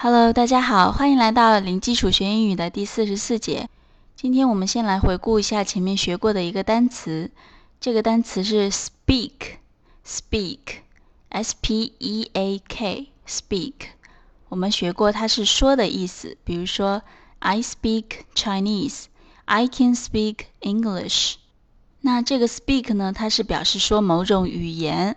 Hello，大家好，欢迎来到零基础学英语的第四十四节。今天我们先来回顾一下前面学过的一个单词，这个单词是 speak，speak，s p e a k，speak。我们学过它是说的意思，比如说 I speak Chinese，I can speak English。那这个 speak 呢，它是表示说某种语言。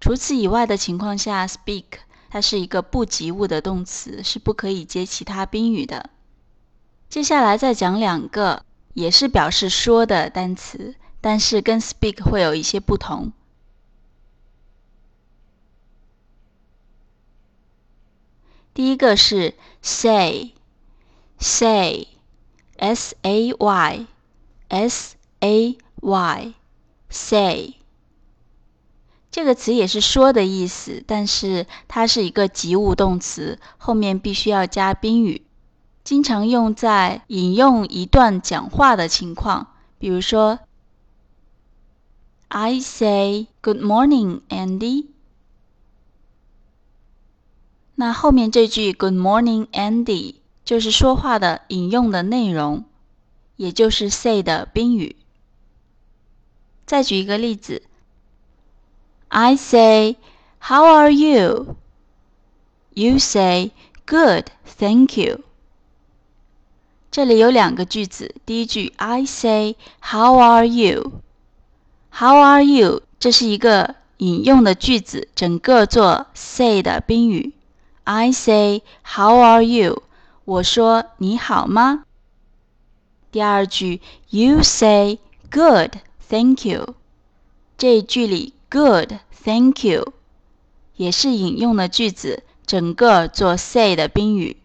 除此以外的情况下，speak。它是一个不及物的动词，是不可以接其他宾语的。接下来再讲两个也是表示说的单词，但是跟 speak 会有一些不同。第一个是 say，say，s a y，s a y，say。这个词也是说的意思，但是它是一个及物动词，后面必须要加宾语，经常用在引用一段讲话的情况，比如说，I say good morning, Andy。那后面这句 good morning, Andy 就是说话的引用的内容，也就是 say 的宾语。再举一个例子。I say, How are you? You say, Good, thank you. 这里有两个句子，第一句 I say, How are you? How are you? 这是一个引用的句子，整个做 say 的宾语。I say, How are you? 我说你好吗？第二句 You say, Good, thank you. 这一句里。 Good, thank you，也是引用的句子，整个做 say 的宾语。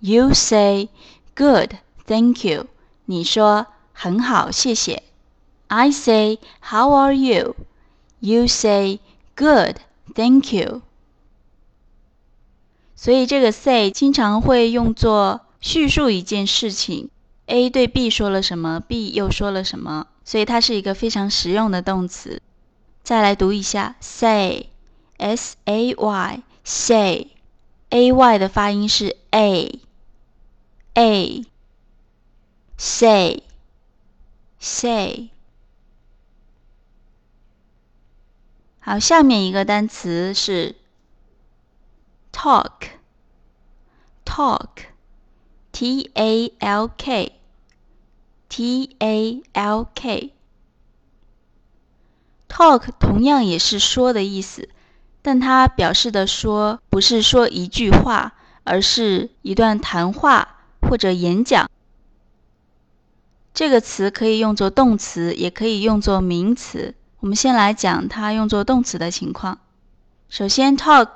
You say, Good, thank you。你说很好，谢谢。I say, How are you? You say, Good, thank you。所以这个 say 经常会用作叙述一件事情，A 对 B 说了什么，B 又说了什么，所以它是一个非常实用的动词。再来读一下，say，s a y，say，a y 的发音是 a，a，say，say。好，下面一个单词是 talk，talk，t a l k，t a l k。Talk 同样也是说的意思，但它表示的说不是说一句话，而是一段谈话或者演讲。这个词可以用作动词，也可以用作名词。我们先来讲它用作动词的情况。首先，talk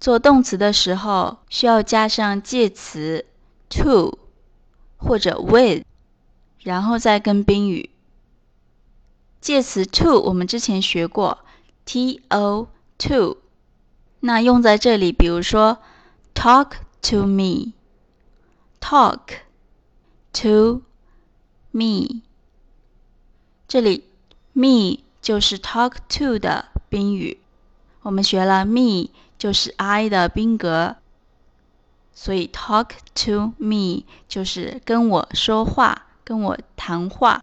做动词的时候需要加上介词 to 或者 with，然后再跟宾语。介词 to 我们之前学过，t o to，那用在这里，比如说 talk to me，talk to me，这里 me 就是 talk to 的宾语，我们学了 me 就是 I 的宾格，所以 talk to me 就是跟我说话，跟我谈话。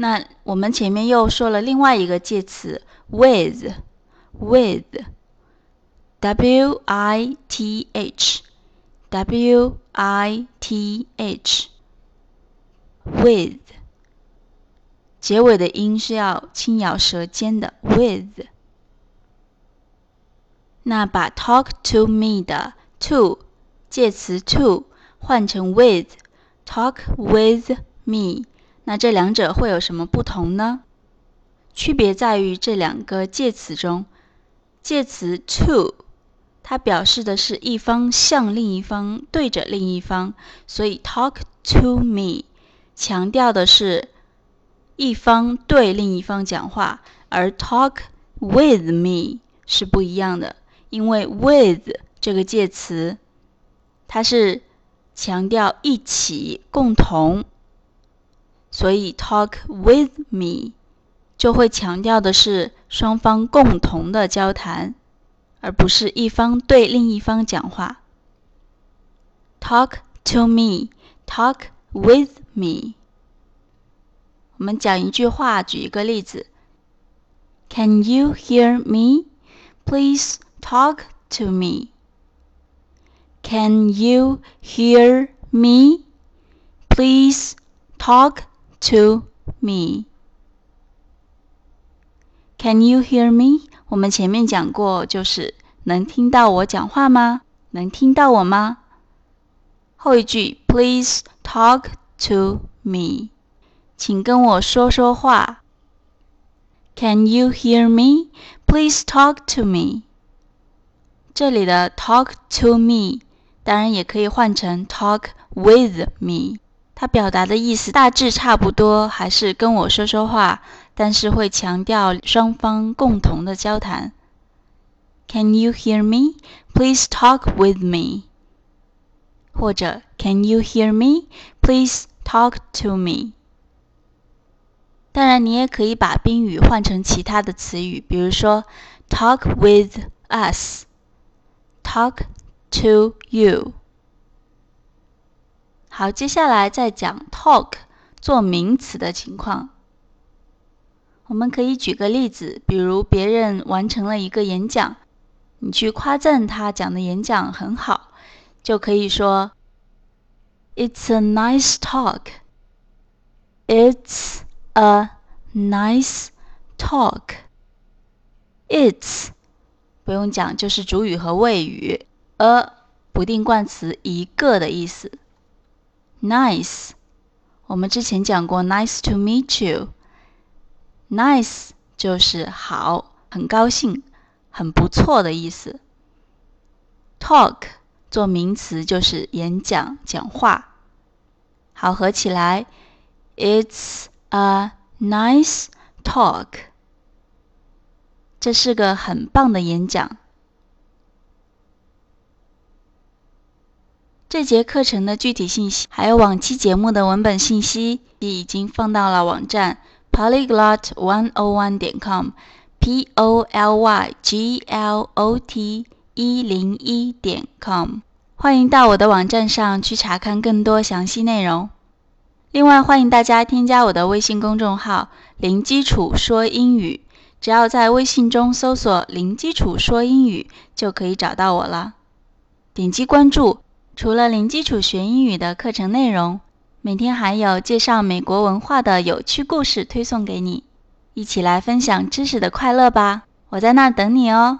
那我们前面又说了另外一个介词 with，with，w i t h，w i t h，with，结尾的音是要轻咬舌尖的 with。那把 talk to me 的 to 介词 to 换成 with，talk with me。 那这两者会有什么不同呢？区别在于这两个介词中，介词 to 它表示的是一方向另一方对着另一方，所以 talk to me 强调的是一方对另一方讲话，而 talk with me 是不一样的，因为 with 这个介词它是强调一起共同。所以，talk with me 就会强调的是双方共同的交谈，而不是一方对另一方讲话。 talk to me, talk with me。我们讲一句话，举一个例子。Can you hear me? Please talk to me. Can you hear me? Please talk to me. Can you hear me? 我们前面讲过，就是能听到我讲话吗？能听到我吗？后一句，Please talk to me，请跟我说说话。Can you hear me? Please talk to me。这里的 talk to me，当然也可以换成 talk with me， 它表达的意思大致差不多，还是跟我说说话。但是会强调双方共同的交谈。Can you hear me? Please talk with me. 或者 Can you hear me? Please talk to me. 当然，你也可以把宾语换成其他的词语，比如说 Talk with us, talk to you. 好，接下来再讲 talk 做名词的情况。我们可以举个例子，比如别人完成了一个演讲，你去夸赞他讲的演讲很好，就可以说：“It's a nice talk. It's a nice talk. It's 不用讲，就是主语和谓语，a 不定冠词，一个的意思。Nice 我们之前讲过，Nice to meet you。Nice 就是好，很高兴，很不错的意思。Talk 做名词就是演讲、讲话。好，合起来，It's a nice talk。这是个很棒的演讲。这节课程的具体信息，还有往期节目的文本信息，也已经放到了网站。polyglot one o one 点 com，p o l y g l o t 一零一点 com，欢迎到我的网站上去查看更多详细内容。另外，欢迎大家添加我的微信公众号“零基础说英语”，只要在微信中搜索“零基础说英语”就可以找到我了。点击关注，除了零基础学英语的课程内容。每天还有介绍美国文化的有趣故事推送给你，一起来分享知识的快乐吧！我在那等你哦。